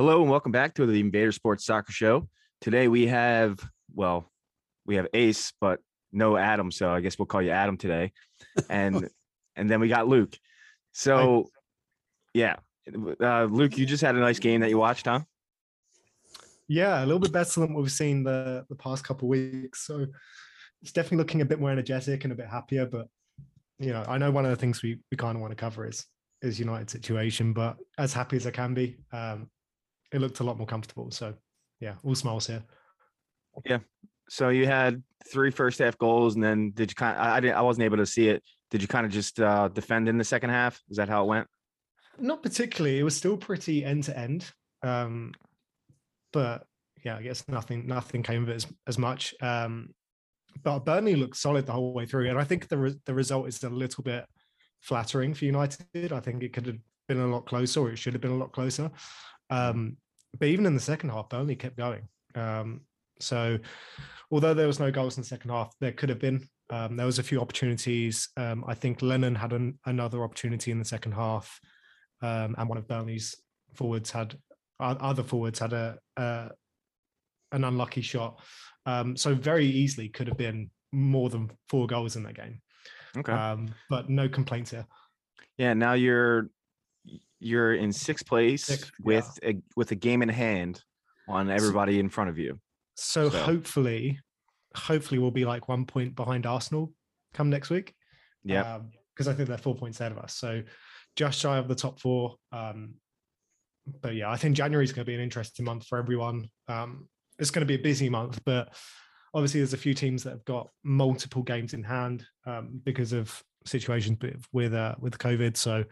Hello and welcome back to the Invader Sports Soccer Show. Today we have, well, we have Ace, but no Adam, so I guess we'll call you Adam today. And and then we got Luke. So yeah. Uh, Luke, you just had a nice game that you watched, huh? Yeah, a little bit better than what we've seen the the past couple of weeks. So it's definitely looking a bit more energetic and a bit happier. But you know, I know one of the things we we kind of want to cover is is United situation, but as happy as I can be, um, it looked a lot more comfortable. So yeah, all smiles here. Yeah. So you had three first half goals, and then did you kind? Of, I, didn't. I wasn't able to see it. Did you kind of just uh, defend in the second half? Is that how it went? Not particularly. It was still pretty end to end. Um, but yeah, I guess nothing nothing came of it as, as much. Um, but Burnley looked solid the whole way through, and I think the re- the result is a little bit flattering for United. I think it could have been a lot closer, or it should have been a lot closer. Um, but even in the second half, Burnley kept going. Um, so, although there was no goals in the second half, there could have been. Um, there was a few opportunities. Um, I think Lennon had an, another opportunity in the second half, um, and one of Burnley's forwards had other forwards had a, a an unlucky shot. Um, so very easily could have been more than four goals in that game. Okay. Um, but no complaints here. Yeah. Now you're you're in sixth place with a with a game in hand on everybody in front of you. So, So- hopefully, hopefully we'll be like one point behind Arsenal come next week. Yeah. Because I think they're four points ahead of us. So just shy of the top four. Um, but yeah, I think January is going to be an interesting month for everyone. Um, it's going to be a busy month, but obviously there's a few teams that have got multiple games in hand um, because of situations with with, uh, with COVID. So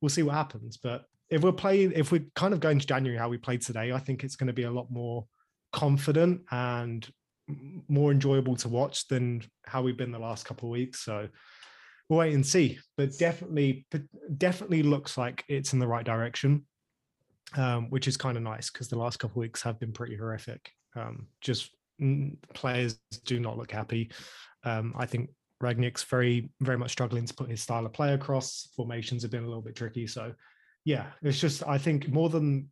we'll see what happens. But if we're playing, if we're kind of going to January how we played today, I think it's going to be a lot more confident and more enjoyable to watch than how we've been the last couple of weeks. So we'll wait and see. But definitely, definitely looks like it's in the right direction, um, which is kind of nice because the last couple of weeks have been pretty horrific. Um, just players do not look happy. Um, I think Rangnick's very, very much struggling to put his style of play across. Formations have been a little bit tricky. So, yeah, it's just I think more than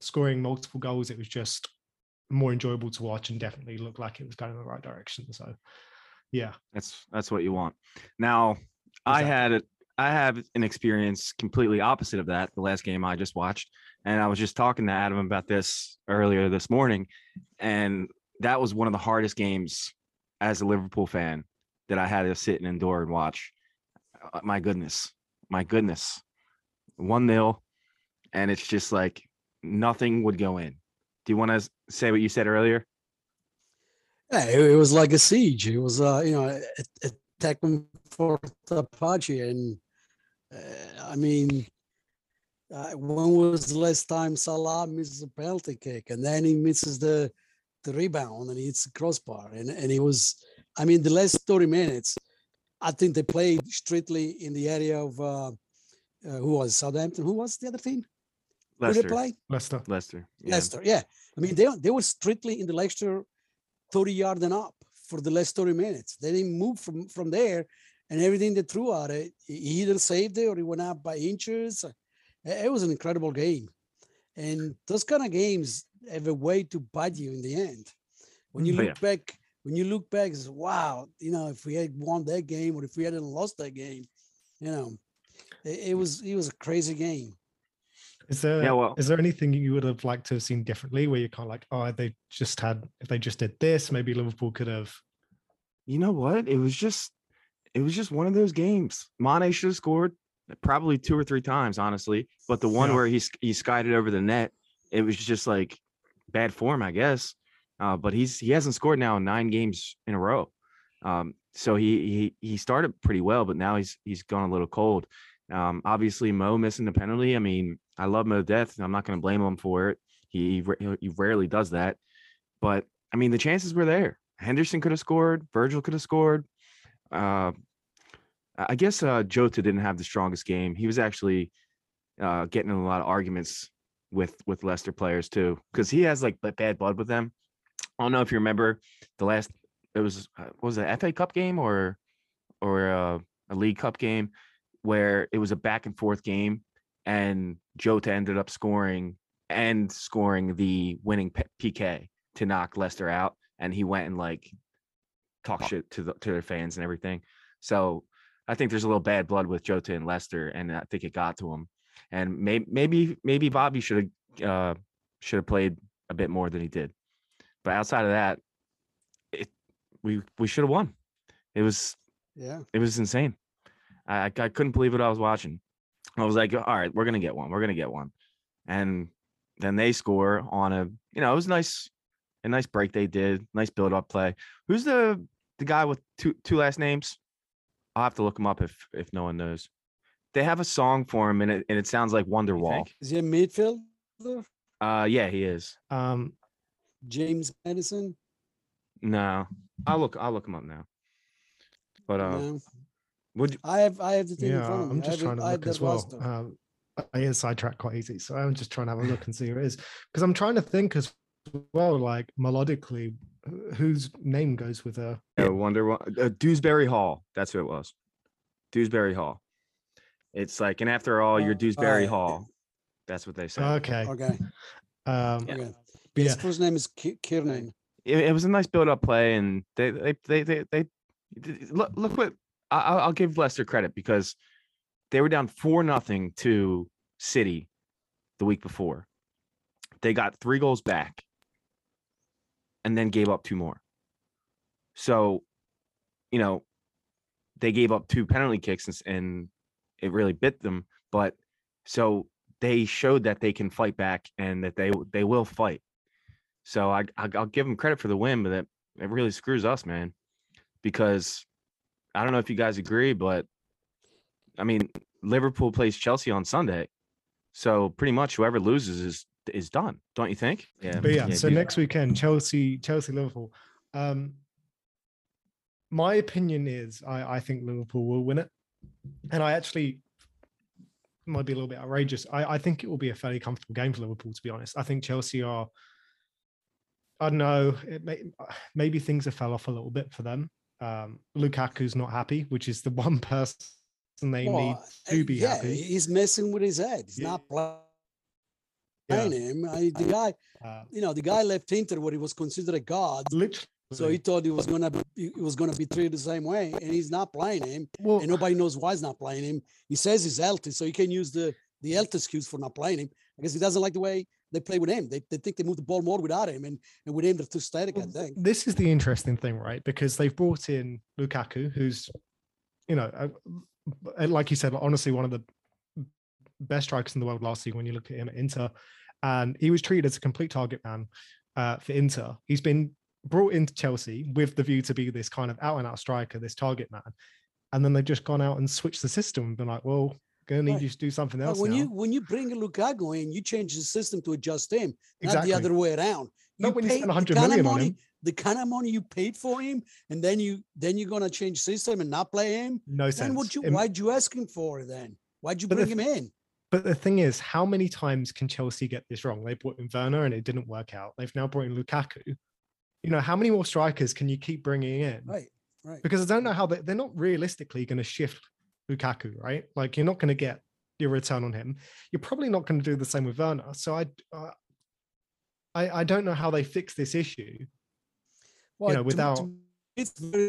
scoring multiple goals, it was just more enjoyable to watch and definitely looked like it was going in the right direction. So, yeah, That's that's what you want. Now, I had it. I have an experience completely opposite of that. The last game I just watched, and I was just talking to Adam about this earlier this morning, and that was one of the hardest games as a Liverpool fan that I had to sit and endure and watch. Uh, My goodness, my goodness, one 0 and it's just like nothing would go in. Do you want to say what you said earlier? Yeah, it, was like a siege. It was, uh, you know, attacking for Apache, and uh, I mean, uh, when was the last time Salah misses a penalty kick, and then he misses the the rebound and he hits the crossbar, and and it was, I mean, the last thirty minutes, I think they played strictly in the area of uh, uh, who was Southampton, who was the other team, who Leicester. they play. Leicester. Leicester. Yeah. Leicester, yeah. I mean, they they were strictly in the Leicester 30 yard and up for the last 30 minutes. They didn't move from from there, and everything they threw at it, he either saved it or he went up by inches. It it was an incredible game, and those kind of games have a way to bite you in the end. When you Oh, look back, when you look back, it's wow. You know, if we had won that game or if we hadn't lost that game, you know, it, it was it was a crazy game. Is there Yeah, well- is there anything you would have liked to have seen differently where you're kind of like, oh, they just had if they just did this, maybe Liverpool could have you know what? It was just it was just one of those games. Mane should have scored probably two or three times, honestly. But the one Yeah. where he he skied it over the net, it was just like bad form, I guess. Uh, but he's he hasn't scored now nine games in a row. Um, so he he he started pretty well, but now he's he's gone a little cold. Um, obviously Mo missing the penalty. I mean, I love Mo death. and I'm not going to blame him for it. He he, he rarely does that. But I mean, the chances were there. Henderson could have scored. Virgil could have scored. Uh, I guess uh, Jota didn't have the strongest game. He was actually uh, getting in a lot of arguments with with Leicester players too, because he has like bad blood with them. I don't know if you remember the last. It was uh, was it a FA Cup game or or uh, a League Cup game where it was a back and forth game, and Jota ended up scoring and scoring the winning P- PK to knock Leicester out, and he went and like talk shit to the to their fans and everything. So I think there's a little bad blood with Jota and Leicester, and I think it got to him. And maybe maybe maybe Bobby should have uh, should have played a bit more than he did. But outside of that, it we we should have won. It was Yeah. it was insane. I I couldn't believe what I was watching. I was like, all right, we're gonna get one. We're gonna get one. And then they score on a, you know, it was nice, a nice break they did, nice build up play. Who's the the guy with two two last names? I'll have to look him up if if no one knows. They have a song for him and it and it sounds like Wonderwall. Is he a midfielder? Uh yeah, he is. Um, James Maddison? No. I'll look I'll look him up now. But uh No. would you, I have I have the thing in front of me. I'm I just have trying to look as well. Um, I get sidetracked quite easy, so I'm just trying to have a look and see who it is because I'm trying to think as well, like melodically, whose name goes with a Yeah, Wonder uh, Dewsbury Hall. That's who it was. Dewsbury Hall. It's like, and after all, you're Oh, Dewsbury alright. Hall. That's what they say. okay. Okay. Um, Yeah. Okay. But His yeah, first name is Ki- Kiernan. it, it was a nice build-up play, and they they they they, they look look what I, I'll I'll give Leicester credit because they were down four nothing to City the week before. They got three goals back, and then gave up two more. So, you know, they gave up two penalty kicks and, and it really bit them. But so they showed that they can fight back and that they they will fight. So I I- I'll give them credit for the win, but that it really screws us, man, because I don't know if you guys agree, but I mean Liverpool plays Chelsea on Sunday, so pretty much whoever loses is is done, don't you think? Yeah. but yeah, so Dew- next weekend, Chelsea, Chelsea, Liverpool. Um, my opinion is I, I think Liverpool will win it, and I actually might be a little bit outrageous. I, I think it will be a fairly comfortable game for Liverpool. To be honest, I think Chelsea are. I don't know. It may, maybe things have fell off a little bit for them. Um, Lukaku's not happy, which is the one person they need to uh, be yeah, happy. he's messing with his head. He's Yeah. not playing Yeah. him. I, the guy, Uh, you know, the guy left Inter where he was considered a god. literally. So he thought he was gonna be, he was gonna be treated the same way, and he's not playing him, well, and nobody knows why he's not playing him. He says he's healthy, so he can use the the health excuse for not playing him. I guess he doesn't like the way they play with him. They, they think they move the ball more without him, and and with him they're too static. I think. This is the interesting thing, right? Because they've brought in Lukaku, who's, you know, like you said, honestly, one of the best strikers in the world last season when you look at him at Inter. And he was treated as a complete target man uh, for Inter. He's been brought into Chelsea with the view to be this kind of out and out striker, this target man. And then they've just gone out and switched the system and been like, well, going to need Right. you to do something But else when now. you when you bring a Lukaku in, you change the system to adjust him, not Exactly. the other way around. Not when you spend the 100 kind of million on money- him. The kind of money you paid for him, and then you then you're gonna change system and not play him. no sense. Then what you It- why'd you ask him for then? Why'd you But the bring him in? But the thing is, how many times can Chelsea get this wrong? They brought in Werner and it didn't work out. They've now brought in Lukaku. You know, how many more strikers can you keep bringing in? Right, right. Because I don't know how they, they're not realistically going to shift Lukaku, right? Like you're not going to get your return on him. You're probably not going to do the same with Werner. So I, uh, I, I don't know how they fix this issue. Well, know, without- to- it's very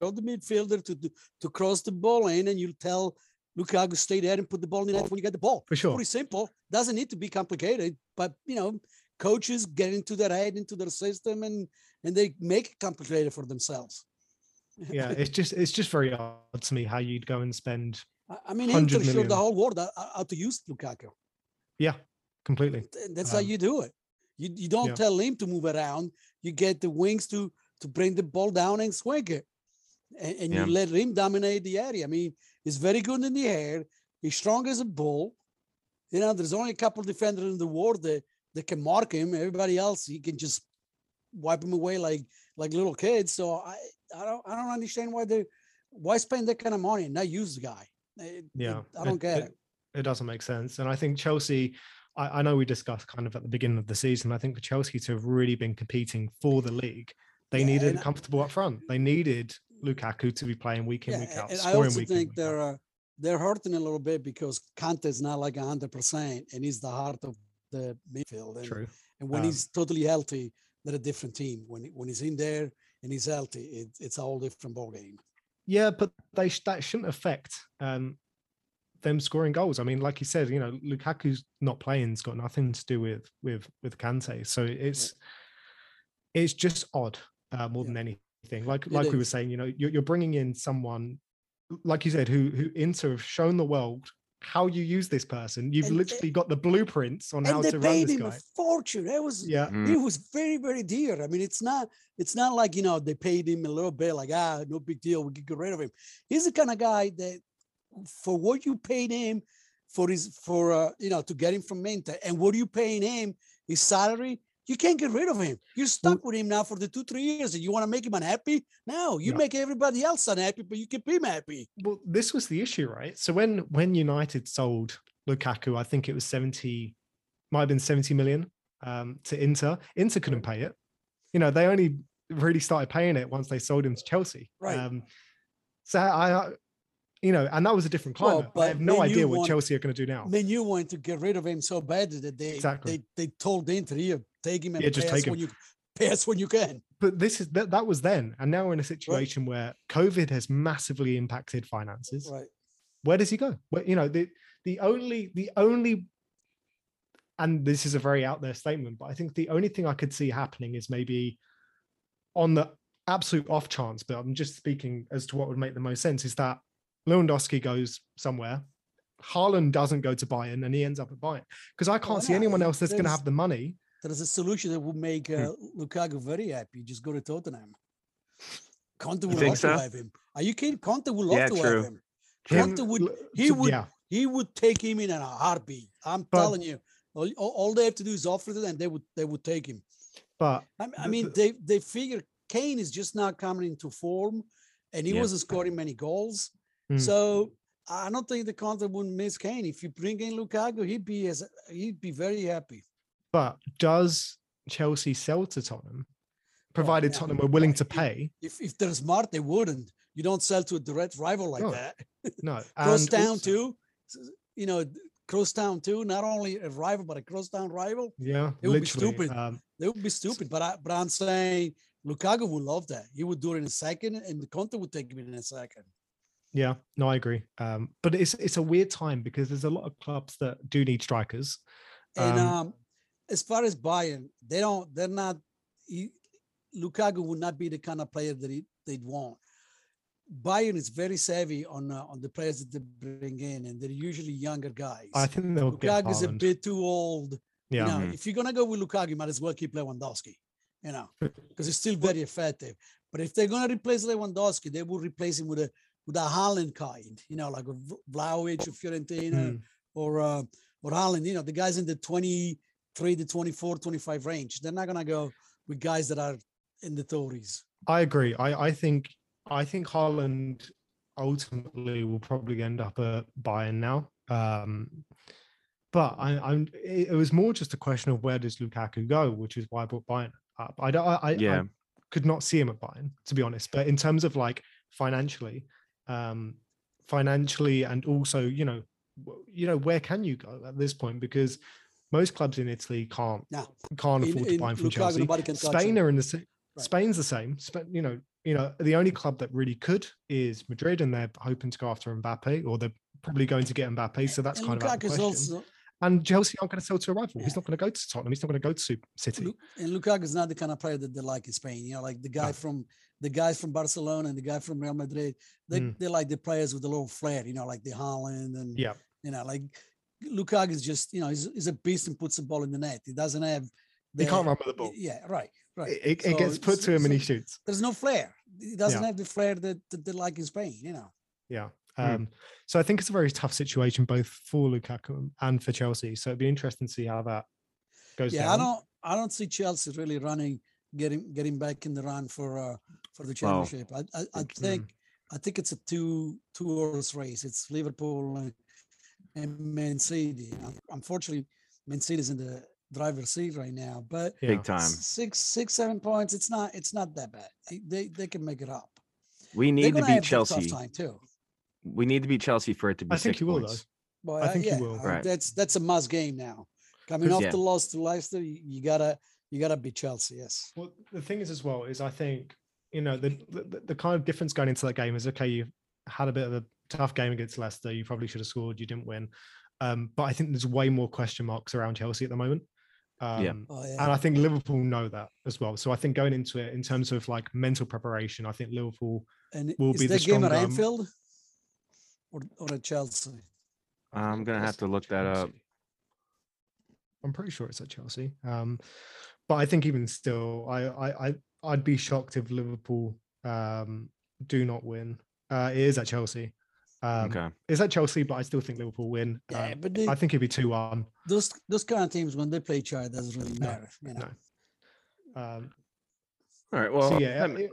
tell the midfielder to do, to cross the ball in, and you'll tell Lukaku stay there and put the ball in the net when you get the ball. For sure. Pretty simple. Doesn't need to be complicated, but you know, coaches get into their head, into their system, and and they make it complicated for themselves. Yeah, it's just it's just very odd to me how you'd go and spend. I- I mean, 100 Inter showed the whole world how, how to use Lukaku. Yeah, completely. Th- That's how Um, you do it. You you don't yeah. tell him to move around. You get the wings to to bring the ball down and swing it, and, and Yeah. you let him dominate the area. I mean, he's very good in the air. He's strong as a bull. You know, there's only a couple defenders in the world that, that can mark him. Everybody else, he can just wipe him away like like little kids. So I I don't I don't understand why they why spend that kind of money and not use the guy. It- Yeah, it- I don't get it. It doesn't make sense. And I think Chelsea, I, I know we discussed kind of at the beginning of the season. I think for Chelsea to have really been competing for the league, they Yeah, needed I- comfortable up front. They needed Lukaku to be playing week in, Yeah, week out, and I also week in, think week they're uh, they're hurting a little bit because Kante is not like hundred percent, and he's the heart of the midfield. And, True. and when Um, he's totally healthy, they're a different team. When when he's in there and he's healthy, it, it's a whole different ball game. Yeah, but they that shouldn't affect um, them scoring goals. I mean, like you said, you know, Lukaku's not playing's got nothing to do with with with Kante. So it's it's just odd uh, more Yeah. than anything. Like It like we were saying, you know, you're, you're bringing in someone like you said who who Inter have shown the world how you use this person. You've And- literally got the blueprints on how to run this guy. and they to run paid this him a guy. fortune. It was Yeah, Mm. it was very very dear. I mean, it's not it's not like you know they paid him a little bit like ah no big deal we can get rid of him. He's the kind of guy that for what you paid him for his for uh, you know to get him from Inter and what are you paying him his salary. You can't get rid of him. You're stuck with him now for the two, three years, and you want to make him unhappy? No, you No. make everybody else unhappy, but you keep him happy. well, this was the issue, right? So when when United sold Lukaku, I think it was 70, might have been 70 million um, to Inter. Inter couldn't pay it. You know, they only really started paying it once they sold him to Chelsea. Right. Um, so I, I- you know, and that was a different Well, climate. I have no idea what want- Chelsea are going to do now. Man, you wanted to get rid of him so bad that they Exactly. they, they told Inter, here, take him and Yeah, just take him." when you pay us when you can. But this is that, that was then, and now we're in a situation where COVID has massively impacted finances. Right. where does he go? Where, you know, the the only the only and this is a very out there statement, but I think the only thing I could see happening is maybe on the absolute off chance, but I'm just speaking as to what would make the most sense is that Lewandowski goes somewhere, Haaland doesn't go to Bayern, and he ends up at Bayern because I can't see anyone else that's going to have the money. There is a solution that would make Hmm. uh, Lukaku very happy. Just go to Tottenham. Conte would love so? to have him. Are you kidding? Conte would love Yeah, to true. have him. True. Conte would l- he would yeah, he would take him in a heartbeat. I'm But- telling you. All, all all they have to do is offer it, and they would they would take him. but I, I mean, the- they they figure Kane is just now coming into form, and he Yeah. wasn't scoring many goals. Hmm. So I don't think the Conte would miss Kane. If you bring in Lukaku, he'd be as he'd be very happy. But does Chelsea sell to Tottenham, provided yeah. Tottenham are willing to pay? If if they're smart, they wouldn't. You don't sell to a direct rival like No, that. No, Cross town also- too. You know, cross town too. Not only a rival, but a cross town rival. Yeah, It would be stupid. Um, They would be stupid. But I, but I'm saying Lukaku would love that. He would do it in a second, and the Conte would take him in a second. Yeah, no, I agree. Um, but it's it's a weird time because there's a lot of clubs that do need strikers. And Um, um, as far as Bayern, they don't. They're not. He, Lukaku would not be the kind of player that he, they'd want. Bayern is very savvy on uh, on the players that they bring in, and they're usually younger guys. I think they'll Lukaku is a bit too old. Yeah, You know, Mhm. if you're gonna go with Lukaku, you might as well keep Lewandowski. You know, because he's still very effective. But if they're gonna replace Lewandowski, they will replace him with a with a Haaland kind. You know, like a V- Vlahovic or Fiorentina Mm. or uh, or Haaland. You know, the guys in the 23 to 24, 25 range. They're not gonna go with guys that are in the 30s. I agree. I I think I think Haaland ultimately will probably end up at Bayern now. Um, but I, I'm. It, it was more just a question of where does Lukaku go, which is why I brought Bayern up. I don't. I, I, Yeah. I could not see him at Bayern, to be honest. But in terms of like financially, um, financially, and also, you know, you know, where can you go at this point? Because most clubs in Italy can't No. can't In- afford to buy him from Lukaku, Chelsea. nobody can touch Spain are in the sa- Right. Spain's the same. Spa- you know, you know, the only club that really could is Madrid, and they're hoping to go after Mbappe, or they're probably going to get Mbappe. So that's and kind of out of the question. also And Chelsea aren't going to sell to a rival. He's not going to go to Tottenham. He's not going to go to City. And Lukaku is not the kind of player that they like in Spain. You know, like the guy No. from the guys from Barcelona and the guy from Real Madrid. They Mm. they like the players with a little flair. You know, like the Holland and Yeah. you know, like Lukaku is just you know he's, he's a beast and puts the ball in the net. He doesn't have. He can't run with the ball. Yeah, right, right. It, it- it So- gets put to him and he shoots. There's no flair. He doesn't Yeah. have the flair that, that they like in Spain. You know. Yeah. Mm. Um, so I think it's a very tough situation both for Lukaku and for Chelsea. So it'd be interesting to see how that goes Yeah, down. I don't I don't see Chelsea really running, getting getting back in the run for uh for the Wow. championship. I I, I Mm. think I think it's a two two horse race. It's Liverpool and, and Man City. Unfortunately, Man City's in the driver's seat right now, but Big time. six six seven points. It's not it's not that bad. They they, they can make it up. We need to beat have a tough Chelsea. time too. We need to beat Chelsea for it to be I think six he will, though. points. But I uh, think he yeah, will. uh, Right. That's that's a must game now. Coming off Yeah. the loss to Leicester, you, you gotta you gotta beat Chelsea. Yes. Well, the thing is as well is I think you know the, the the kind of difference going into that game is okay. You had a bit of a tough game against Leicester. You probably should have scored. You didn't win. Um, but I think there's way more question marks around Chelsea at the moment. Um, Oh And. I think Liverpool know that as well. So I think going into it in terms of like mental preparation, I think Liverpool. And will is be the best. Is that game at Anfield or or at Chelsea? I'm gonna have to look that up. I'm pretty sure it's at Chelsea. Um, but I think even still, I I, I I'd be shocked if Liverpool um, do not win. Uh, it is at Chelsea. Um, Okay. It's at Chelsea, but I still think Liverpool win. Yeah, Um, but they, I think it'd be two one. those those kind of teams when they play each other doesn't really No, matter. You know? no. Um, All right. Well, so yeah, that, ma- it-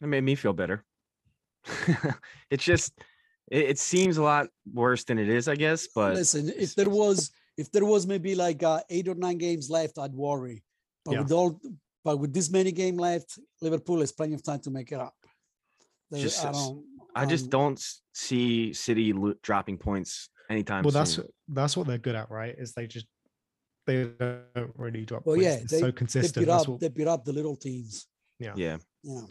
that made me feel better. it's just it, it seems a lot worse than it is, I guess. But Listen, if there was if there was maybe like uh, eight or nine games left, I'd worry. But Yeah. with all but with this many game left, Liverpool has plenty of time to make it up. There- Just I s- don't. I just um, don't see City lo- dropping points anytime well, that's soon. that's what they're good at, right? Is they just they don't really drop. Well, points. yeah, They're they- so They consistent. beat up. what, They beat up the little teams. yeah. yeah, know,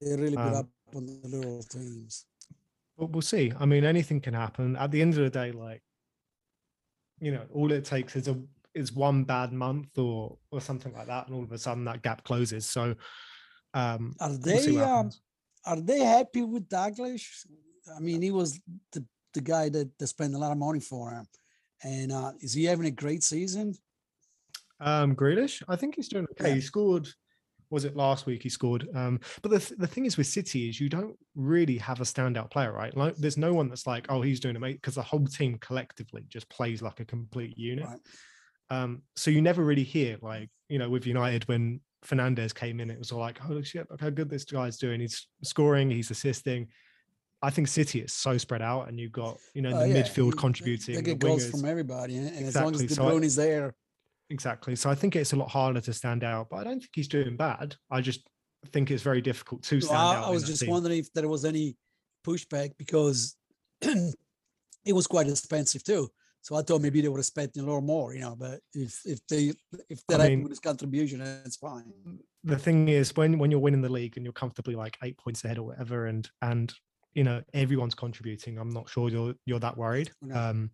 they really beat Um, up on the little teams. But we'll see. I mean, anything can happen. At the end of the day, like you know, all it takes is a is one bad month or or something like that, and all of a sudden that gap closes. So um Are we'll see what um, happens. Are they happy with Douglas? I mean, he was the, the guy that they spent a lot of money for him. And uh, is he having a great season? Um Grealish, I think he's doing okay. Yeah. He scored. Was it last week he scored? Um, but the th- the thing is with City is you don't really have a standout player, right? Like there's no one that's like, oh, he's doing amazing because the whole team collectively just plays like a complete unit. Right. Um, so you never really hear like, you know, with United when Fernandes came in, it was all like, holy shit, look how good this guy's doing. He's scoring, he's assisting. I think City is so spread out, and you've got you know Oh, the yeah, midfield they- contributing. They the get goals from everybody. And, and as long as Exactly, De so Bruyne is there, Exactly. So I think it's a lot harder to stand out, but I don't think he's doing bad. I just think it's very difficult to stand I, out. I was just team. wondering if there was any pushback because it was quite expensive too. So I thought maybe they were expecting a little more, you know. But if if they if they're happy with his contribution, that's fine. the thing is when when you're winning the league and you're comfortably like eight points ahead or whatever, and and you know everyone's contributing, I'm not sure you're you're that worried. No. Um,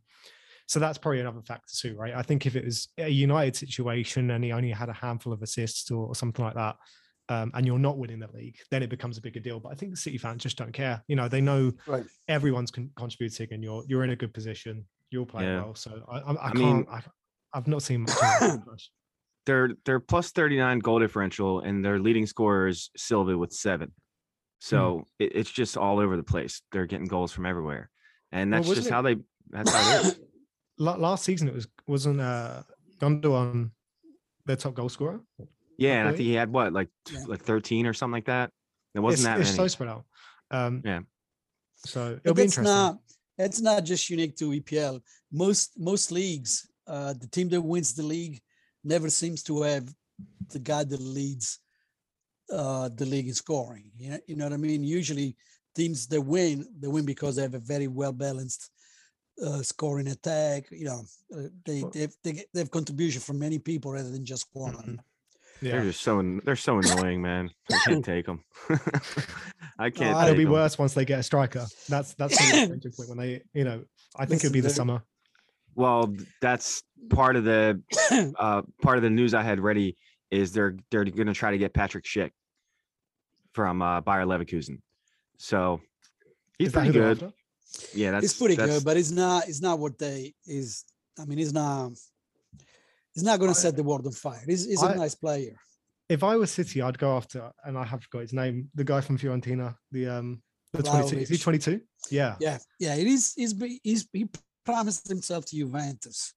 so that's probably another factor too, right? I think if it was a United situation and he only had a handful of assists or, or something like that, um, and you're not winning the league, then it becomes a bigger deal. But I think the City fans just don't care. You know, they know Right. everyone's con- contributing, and you're you're in a good position. You're playing Yeah. well, so I, I, I, I can't. I, I've not seen much. of. They're they're plus 39 goal differential, and their leading scorer is Silva with seven. So it, it's just all over the place. They're getting goals from everywhere, and that's wasn't just it- how they. That's how it is. Last season it was wasn't uh Gundogan their top goal scorer. Yeah, and I think he had what like Yeah. like 13 or something like that. It wasn't it's, that it's many. so spread out. Um, Yeah. So it'll But be interesting. not that's not just unique to EPL. Most most leagues, uh, the team that wins the league never seems to have the guy that leads uh, the league in scoring. You know, you know what I mean? Usually, teams that win, they win because they have a very well balanced uh, scoring attack. You know, uh, they they have, they, get, they have contribution from many people rather than just one. Mhm. They're just so they're so annoying, man. I can't take them. I can't. It'll be be 'em. worse once they get a striker. That's that's the changing point when they, you know, I think it'll be the they're- summer. Well, that's part of the uh, part of the news I had ready is they're they're going to try to get Patrick Schick from uh, Bayer Leverkusen. So he's Is pretty good. Yeah, that's it's pretty that's- good, but it's not. It's not what they is. I mean, it's not. It's not going to set the world on fire. He's, he's a I- nice player. If I was City, I'd go after, and I have forgot his name, the guy from Fiorentina, the um, the 22. Is he 22? Yeah. Yeah, yeah. It is. He's, be- he's he promised himself to Juventus.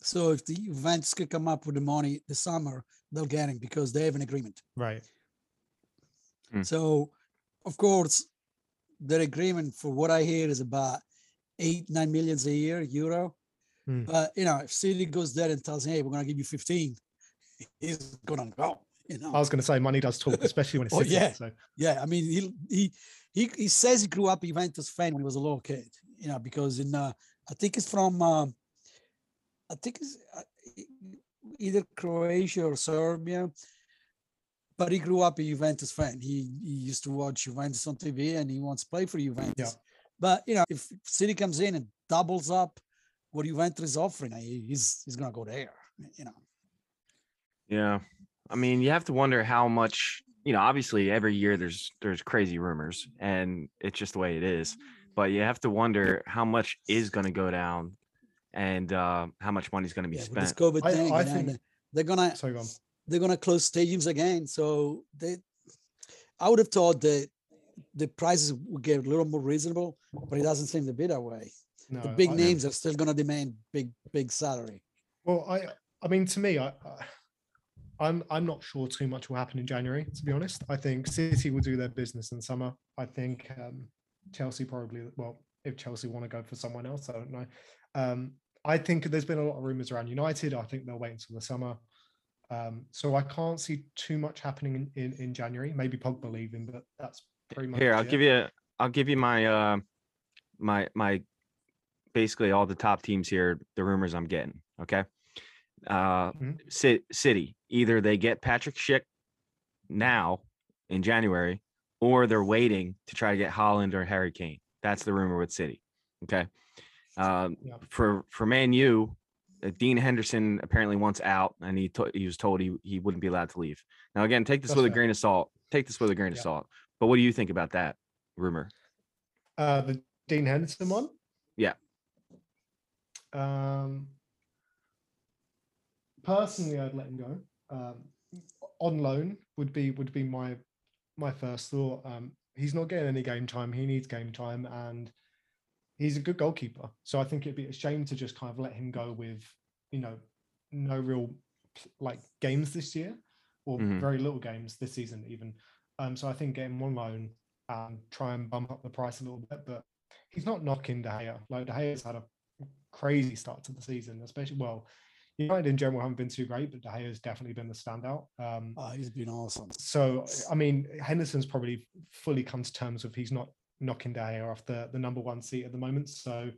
So if the Juventus could come up with the money this summer, they'll get him because they have an agreement. Right. Hmm. So, of course, their agreement, for what I hear, is about eight nine millions a year euro. Hmm. But you know, if City goes there and tells, "Hey, we're going to give you 15," he's going to go. You know. I was going to say money does talk, especially when it's Oh, City. yeah. So Yeah, I mean, he he he he says he grew up a Juventus fan when he was a little kid. You know, because in uh, I think it's from um, I think it's uh, either Croatia or Serbia. But he grew up a Juventus fan. He, he used to watch Juventus on TV and he wants to play for Juventus. Yeah. But you know, if City comes in and doubles up what Juventus is offering, uh, he's he's gonna go there. You know, Yeah. I mean, you have to wonder how much, you know, obviously every year there's there's crazy rumors and it's just the way it is. But you have to wonder how much is going to go down and uh, how much money's going to be yeah, with this spent. COVID I- thing, I you think- they- they're gonna So go they're gonna close stadiums again. So they, I would have thought that the prices would get a little more reasonable, but it doesn't seem to be that way. No, the big I- names are still gonna demand big big salary. Well, I I mean, to me, I, I I'm I'm not sure too much will happen in January. To be honest, I think City will do their business in summer. I think um, Chelsea probably. Well, if Chelsea want to go for someone else, I don't know. Um, I think there's been a lot of rumors around United. I think they'll wait until the summer. Um, so I can't see too much happening in, in, in January. Maybe Pogba leaving, but that's pretty much Here, I'll it. give you I'll give you my uh my my basically all the top teams here, the rumors I'm getting, okay? Uh Mhm. Ci- City, either they get Patrick Schick now in January or they're waiting to try to get Haaland or Harry Kane. That's the rumor with City. Okay. Um, Yeah. for for Man U, uh, Dean Henderson apparently wants out, and he to- he was told he he wouldn't be allowed to leave. Now again, take this That's with a grain of salt. Take this with a grain of salt. But what do you think about that rumor? Uh, the Dean Henderson one. Yeah. Um, personally, I'd let him go. Um, on loan would be would be my my first thought. Um, he's not getting any game time. He needs game time, and he's a good goalkeeper. So I think it'd be a shame to just kind of let him go with you know no real like games this year or Mhm. very little games this season even. Um, so I think getting him on loan and try and bump up the price a little bit, but he's not knocking De Gea. Like De Gea's had a crazy start to the season, especially well, United in general haven't been too great, but De has definitely been the standout. Um, Oh, he's been awesome. so I mean, Henderson's probably fully come to terms with he's not knocking De Gea off the, the number one seat at the moment. So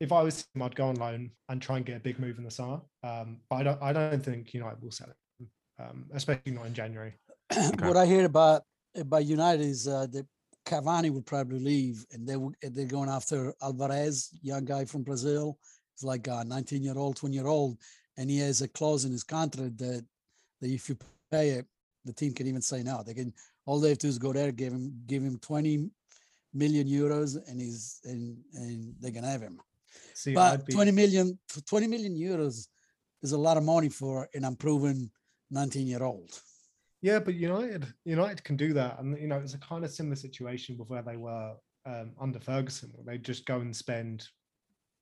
if I was him, I'd go on loan and try and get a big move in the summer. Um, but I don't I don't think United will sell it, um, especially not in January. what I hear about about United is uh, that Cavani would probably leave, and they would they're going after Alvarez, young guy from Brazil. He's like a 19 year old, 20 year old, and he has a clause in his contract that that if you pay it, the team can even say no. They can all they have to do is go there, give him give him 20 million euros, and he's and and they can have him. See, But be 20 million, 20 million euros is a lot of money for an unproven 19 year old. Yeah, but United United can do that, and you know it's a kind of similar situation with where they were um, under Ferguson, where they just go and spend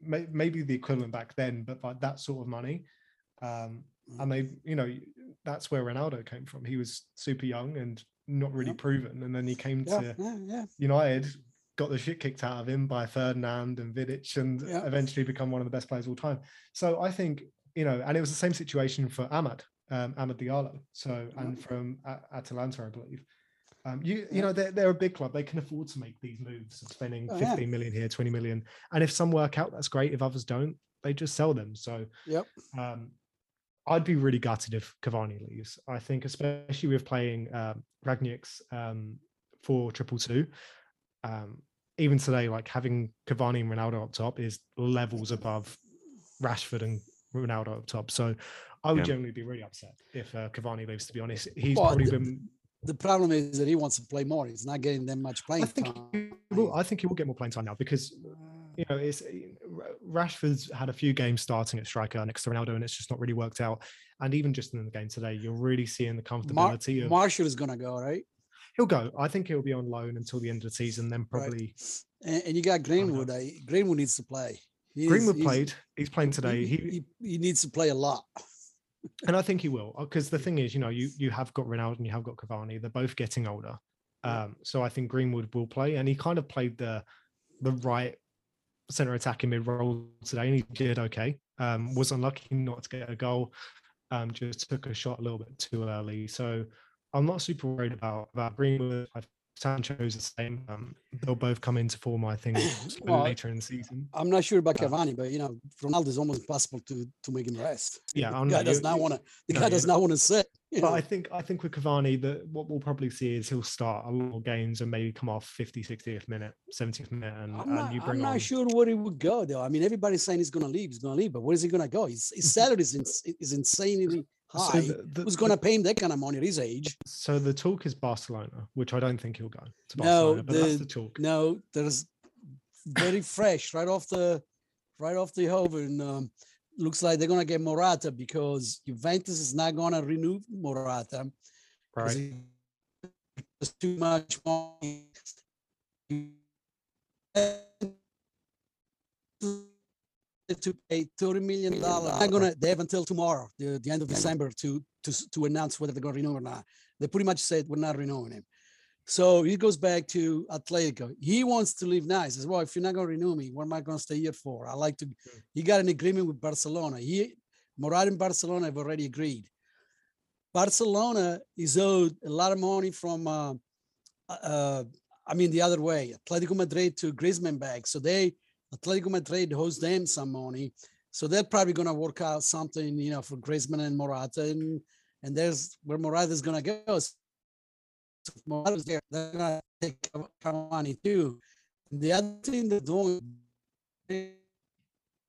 may, maybe the equivalent back then, but like that sort of money, um, and they you know that's where Ronaldo came from. He was super young and not really proven, and then he came Yeah, to yeah, yeah. United, got the shit kicked out of him by Ferdinand and Vidic, and eventually become one of the best players of all time. So I think you know, and it was the same situation for Amad, um, Amad Diallo. So and from Atalanta, I believe. Um, you you know they're, they're a big club. They can afford to make these moves of spending Oh, yeah. 15 million here, 20 million, and if some work out, that's great. If others don't, they just sell them. So Yep. um, I'd be really gutted if Cavani leaves. I think, especially with playing um, Rangnick's um, for triple two. Um, even today, like having Cavani and Ronaldo up top is levels above Rashford and Ronaldo up top. So I would Yeah. generally be really upset if uh, Cavani leaves. To be honest, he's Well, probably the- been. The problem is that he wants to play more. He's not getting that much playing I think time. he will. I think he will get more playing time now because you know, it's Rashford's had a few games starting at striker next to Ronaldo, and it's just not really worked out. And even just in the game today, you're really seeing the Mar- comfortability of Martial is going to go, right? he'll go. I think he'll be on loan until the end of the season. Then Right. probably And, and you got Greenwood. uh, Greenwood needs to play. He Greenwood he's- played. He's playing today. He, He, he, he needs to play a lot. and I think he will because the thing is, you know, you you have got Ronaldo and you have got Cavani. They're both getting older. Um, so I think Greenwood will play, and he kind of played the the right center attacking mid role today, and he did okay. Um, was unlucky not to get a goal. Um, just took a shot a little bit too early. So I'm not super worried about about Greenwood. I Sancho's the same. Um, they'll both come into form, I think, Well, later in the season. I'm not sure about Cavani, but you know, Ronaldo is almost impossible to to make him rest. Yeah, the I'm guy not- does not want to. The no, guy does not want to sit. You But know? I think I think with Cavani, that what we'll probably see is he'll start a lot more games and maybe come off 50, 60th minute, 70th minute, and, I'm and not, you I'm not on. sure where he would go though. I mean, everybody's saying he's going to leave. He's going to leave, but where is he going to go? His, his salary is, ins- is insanely So high. the- the- Who's going to pay him that kind of money at his age? So the talk is Barcelona, which I don't think he'll go to No, Barcelona, but that's the- the talk. No, there's very fresh right off the right off the oven. Um, looks like they're going to get Morata because Juventus is not going to renew Morata. Right. It's too much money. To pay thirty million dollars, they're gonna. They have until tomorrow, the, the end of December, to to to announce whether they're gonna renew or not. They pretty much said we're not renewing him. So he goes back to Atletico. He wants to leave now. He says, "Well, if you're not gonna renew me, what am I gonna stay here for? I like to." He got an agreement with Barcelona. He, Morata and Barcelona have already agreed. Barcelona is owed a lot of money from, uh, uh, I mean, the other way, Atletico Madrid to Griezmann back. So they, Atletico Madrid owes them some money. So they're probably going to work out something, you know, for Griezmann and Morata, and and there's where Morata is going to go. If Morata's there, they're to take Cav- Cavani too. The other thing they're doing,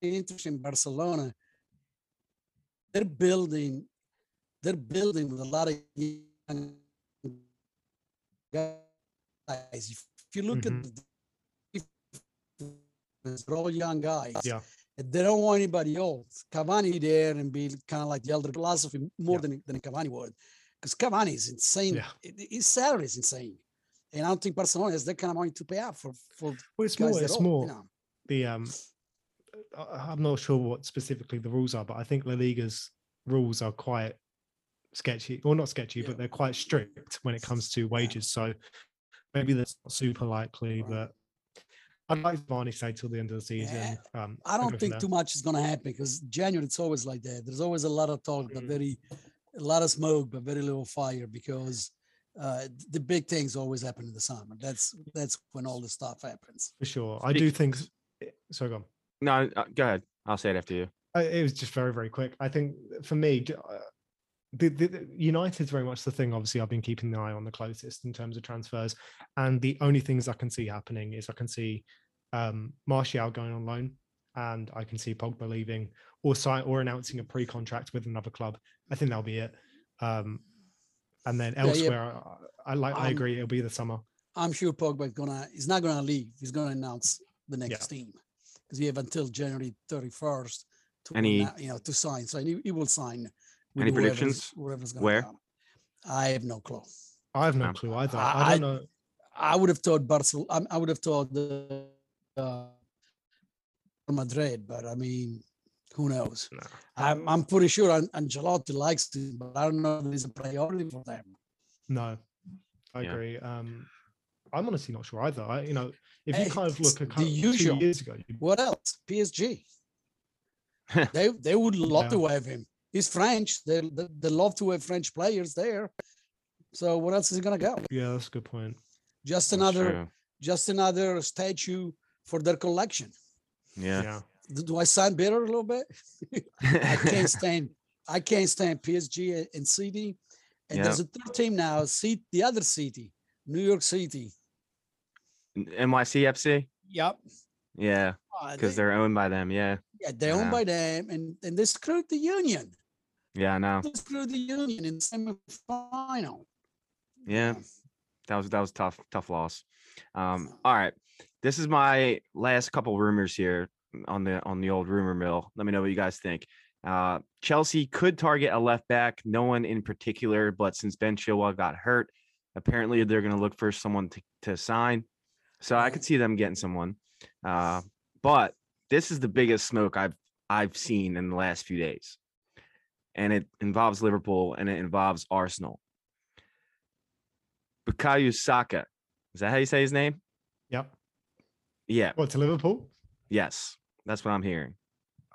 interesting, Barcelona, they're building they're building with a lot of young guys. If you look Mhm. at the they're all young guys. Yeah. They don't want anybody else. Cavani there and be kind of like the elder philosophy more Yeah. than, than Cavani would. Because Cavani is insane. Yeah. His salary is insane. And I don't think Barcelona has that kind of money to pay out for, for Well, it's guys more. It's old, more You know? the um. I'm not sure what specifically the rules are, but I think La Liga's rules are quite sketchy, or not sketchy, Yeah. but they're quite strict when it comes to wages. So maybe that's not super likely, Right. but I'd like Cavani to stay till the end of the season. Um, I don't think too much is going to happen because January it's always like that. There's always a lot of talk, but Mm. very a lot of smoke, but very little fire because uh, the big things always happen in the summer. That's that's when all the stuff happens. for sure. I do think. eh, So go on. No, uh, go ahead. I'll say it after you. I- it was just very very quick i think for me uh, the, the, the united's very much the thing obviously i've been keeping an eye on the closest in terms of transfers and the only things i can see happening is i can see um martial going on loan and i can see pogba leaving or sign or announcing a pre-contract with another club i think that'll be it um and then Yeah, yeah. elsewhere I, I like i agree it'll be the summer I'm sure Pogba gonna he's not gonna leave. He's gonna announce the next Yeah. team because we have until January 31st to Any- you know to sign. So he, he will sign. Any whoever's- predictions? Whoever's gonna Where? come. I have no clue. i have no Um, clue either I- i, I- don't know I would have thought Barcelona. I, I would have thought the uh, Madrid, but I mean, who knows? No. I'm I'm pretty sure An- Ancelotti likes to, but I don't know if it's a priority for them. No, I Yeah. agree. Um, I'm honestly not sure either. I, you know, if you Hey, kind of look a the couple, two years ago, you- What else? PSG. they they would love Yeah. to have him. He's French. They, they they love to have French players there. So what else is he gonna go? yeah, that's a good point. Just That's another true. just another statue for their collection. Yeah, Yeah. Do- I sound bitter a little bit? I can't stand I can't stand PSG and City. And Yeah. there's a third team now, C- the other city, New York City. NYCFC. Yep. Yeah, Uh, because they, they're owned by them. Yeah. yeah, they're owned by them and, and they screwed the union. Yeah, I know. They screwed the union in the semifinal. Yeah. That was that was tough, tough loss. Um, all right. This is my last couple rumors here on the on the old rumor mill. Let me know what you guys think. Uh, Chelsea could target a left back, no one in particular, but since Ben Chilwell got hurt, apparently they're going to look for someone to, to sign. So I could see them getting someone. Uh, but this is the biggest smoke I've I've seen in the last few days, and it involves Liverpool and it involves Arsenal. Bukayo Saka, is that how you say his name? Yep. Yeah. What to Liverpool? Yes, that's what I'm hearing.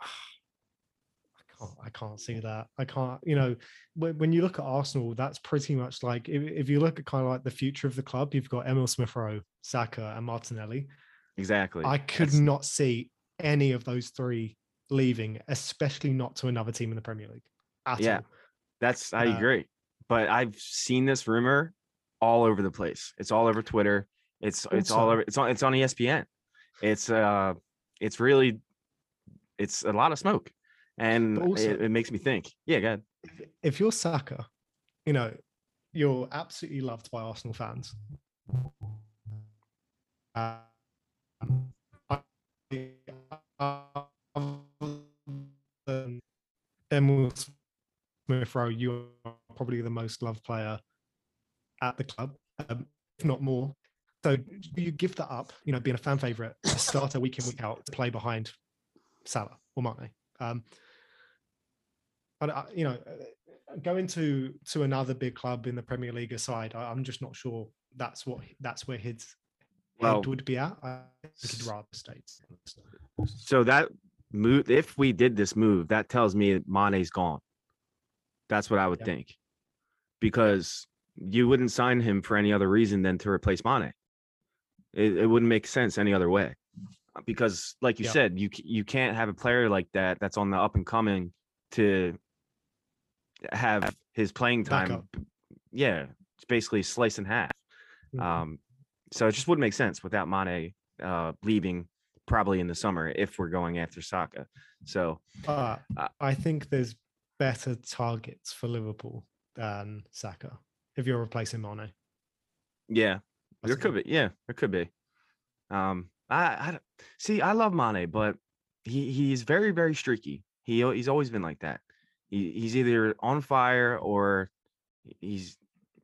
I can't, I can't see that. I can't, you know, when, when you look at Arsenal, that's pretty much like if, if you look at kind of like the future of the club, you've got Emile Smith Rowe, Saka, and Martinelli. Exactly. I could That's- not see any of those three leaving, especially not to another team in the Premier League. At Yeah. all. That's I Uh, agree. But I've seen this rumor all over the place. It's all over Twitter. It's it's all over it's on it's on ESPN. It's uh it's really it's a lot of smoke. And also- it, it makes me think. Yeah, good. If, if you're Saka, you know, you're absolutely loved by Arsenal fans. Uh, Emile Smith Rowe, you are probably the most loved player at the club, um, if not more. So you give that up, you know, being a fan favorite, a starter week in, week out, to play behind Salah or Mane. Um, I, you know, uh, going to to another big club in the Premier League aside, I, I'm just not sure that's what that's where his Well, head would be at. I think he'd rather stay. So that move, if we did this move, that tells me Mane's gone. That's what I would Yeah. think, because you wouldn't sign him for any other reason than to replace Mane. It, it wouldn't make sense any other way, because like you Yeah. said, you you can't have a player like that that's on the up and coming to have his playing time. Yeah, it's basically slice in half. Mhm. Um, so it just wouldn't make sense without Mane uh, leaving probably in the summer if we're going after Saka. So Uh, I think there's better targets for Liverpool than Saka if you're replacing Mane. yeah, there could be. Yeah, there could be. Um, I, I see. I love Mane, but he he's very very streaky. He he's always been like that. He, he's either on fire or he's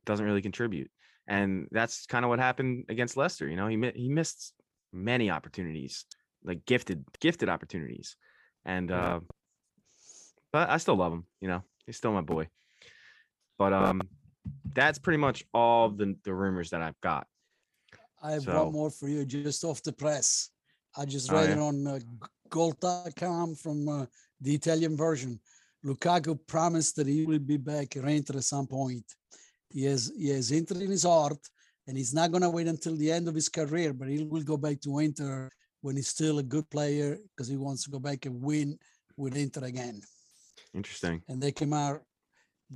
doesn't really contribute, and that's kind of what happened against Leicester. You know, he he missed many opportunities, like gifted gifted opportunities, and uh, but I still love him. You know, he's still my boy. But um, that's pretty much all the the rumors that I've got. I have So- one more for you, just off the press. I just Oh, read yeah. it on uh, G- Goal.com from uh, the Italian version. Lukaku promised that he will be back at Inter at some point. He has he has Inter in his heart, and he's not going to wait until the end of his career, but he will go back to Inter when he's still a good player because he wants to go back and win with Inter again. Interesting. And they came out,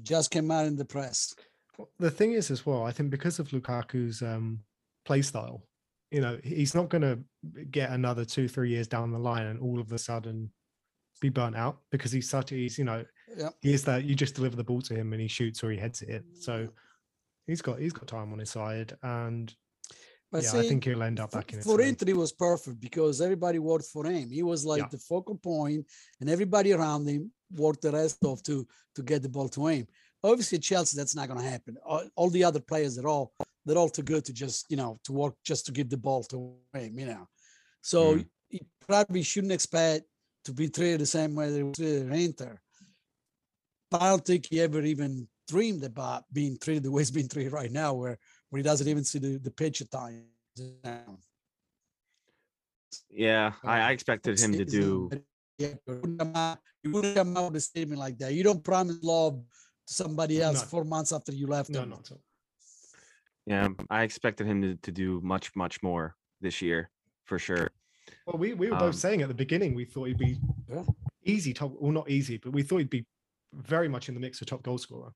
just came out in the press. Well, The thing is, as well, I think because of Lukaku's um, play style, you know, he's not going to get another two, three years down the line and all of a sudden be burnt out because he's such he's, you know, Yep. he is that you just deliver the ball to him and he shoots or he heads it. So he's got, he's got time on his side. And But yeah, see, I think he'll end up back in for he was perfect because everybody worked for him. He was like Yeah. the focal point, and everybody around him worked the rest off to to get the ball to him. Obviously, Chelsea, that's not going to happen. All, all the other players, they're all they're all too good to just you know to work just to give the ball to him. You know, so Mhm. he probably shouldn't expect to be treated the same way they were treated at Inter. But I don't think he ever even dreamed about being treated the way he's being treated right now, where where he doesn't even see the, the pitch at times. Yeah, I, I expected him to do. yeah, you wouldn't come out- you wouldn't come out with a statement like that. You don't promise love to somebody else No. four months after you left No, them. all. Yeah, I expected him to, to do much much more this year for sure. Well, we, we were Um, both saying at the beginning we thought he'd be easy top, well, not easy, but we thought he'd be very much in the mix for top goal scorer.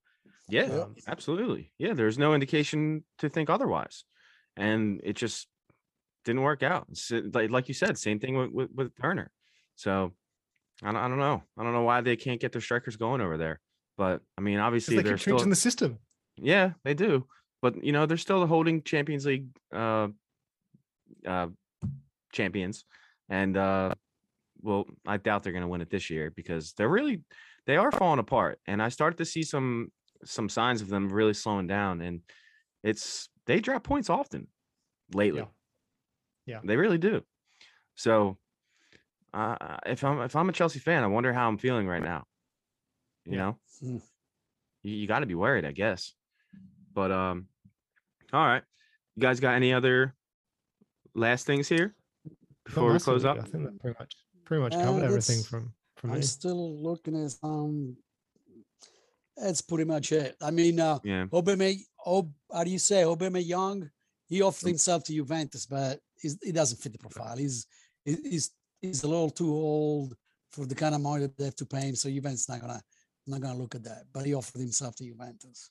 Yeah, Um, absolutely. Yeah, there's no indication to think otherwise, and it just didn't work out. Uh, like like you said, same thing with with, with Turner. So I don't, I don't know. I don't know why they can't get their strikers going over there. But I mean, obviously they they're keep still changing the system. Yeah, they do. But you know, they're still the holding Champions League uh uh champions. And uh well, I doubt they're gonna win it this year because they're really they are falling apart. And I started to see some some signs of them really slowing down. And it's they drop points often lately. Yeah. They really do. So uh if I'm if I'm a Chelsea fan, I wonder how I'm feeling right now. You Yeah. know? Mm. you, you got to be worried, I guess. But um, all right, you guys got any other last things here before we massively, close up? I think that pretty much pretty much Uh, covered everything that's- from from I'm me. still looking at some. That's pretty much it. I mean, uh, Yeah. Obama, Ob, how do you say Aubameyang? He offered himself to Juventus, but he's, he doesn't fit the profile. He's he's he's a little too old for the kind of money that they have to pay him. So Juventus not gonna not gonna look at that. But he offered himself to Juventus.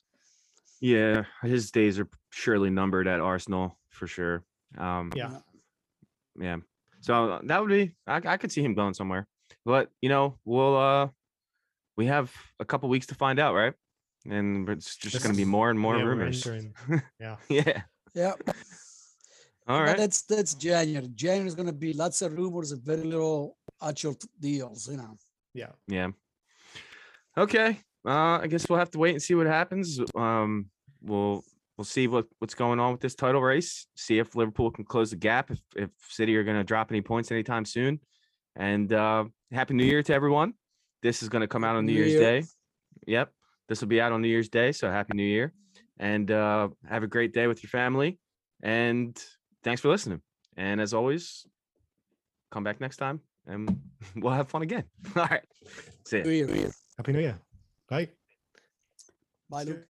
Yeah. His days are surely numbered at Arsenal for sure. Um, Yeah. yeah. So that would be I, I could see him going somewhere. But you know, we'll uh we have a couple weeks to find out, right? And it's just This gonna be more and more Yeah, rumors. entering- yeah. yeah. Yeah. All But that's that's January. January is gonna be lots of rumors and very little actual deals. You know. Yeah. Yeah. Okay. Uh I guess we'll have to wait and see what happens. Um we'll we'll see what what's going on with this title race. See if Liverpool can close the gap if if City are going to drop any points anytime soon. And uh happy new year to everyone. This is going to come out on New New Year's Year. Day. Yep. This will be out on New Year's Day, so happy new year. And uh have a great day with your family and thanks for listening. And as always, come back next time and we'll have fun again. All right. See you. Happy New Year. Bye. Bye, Luke.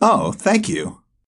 Oh, thank you.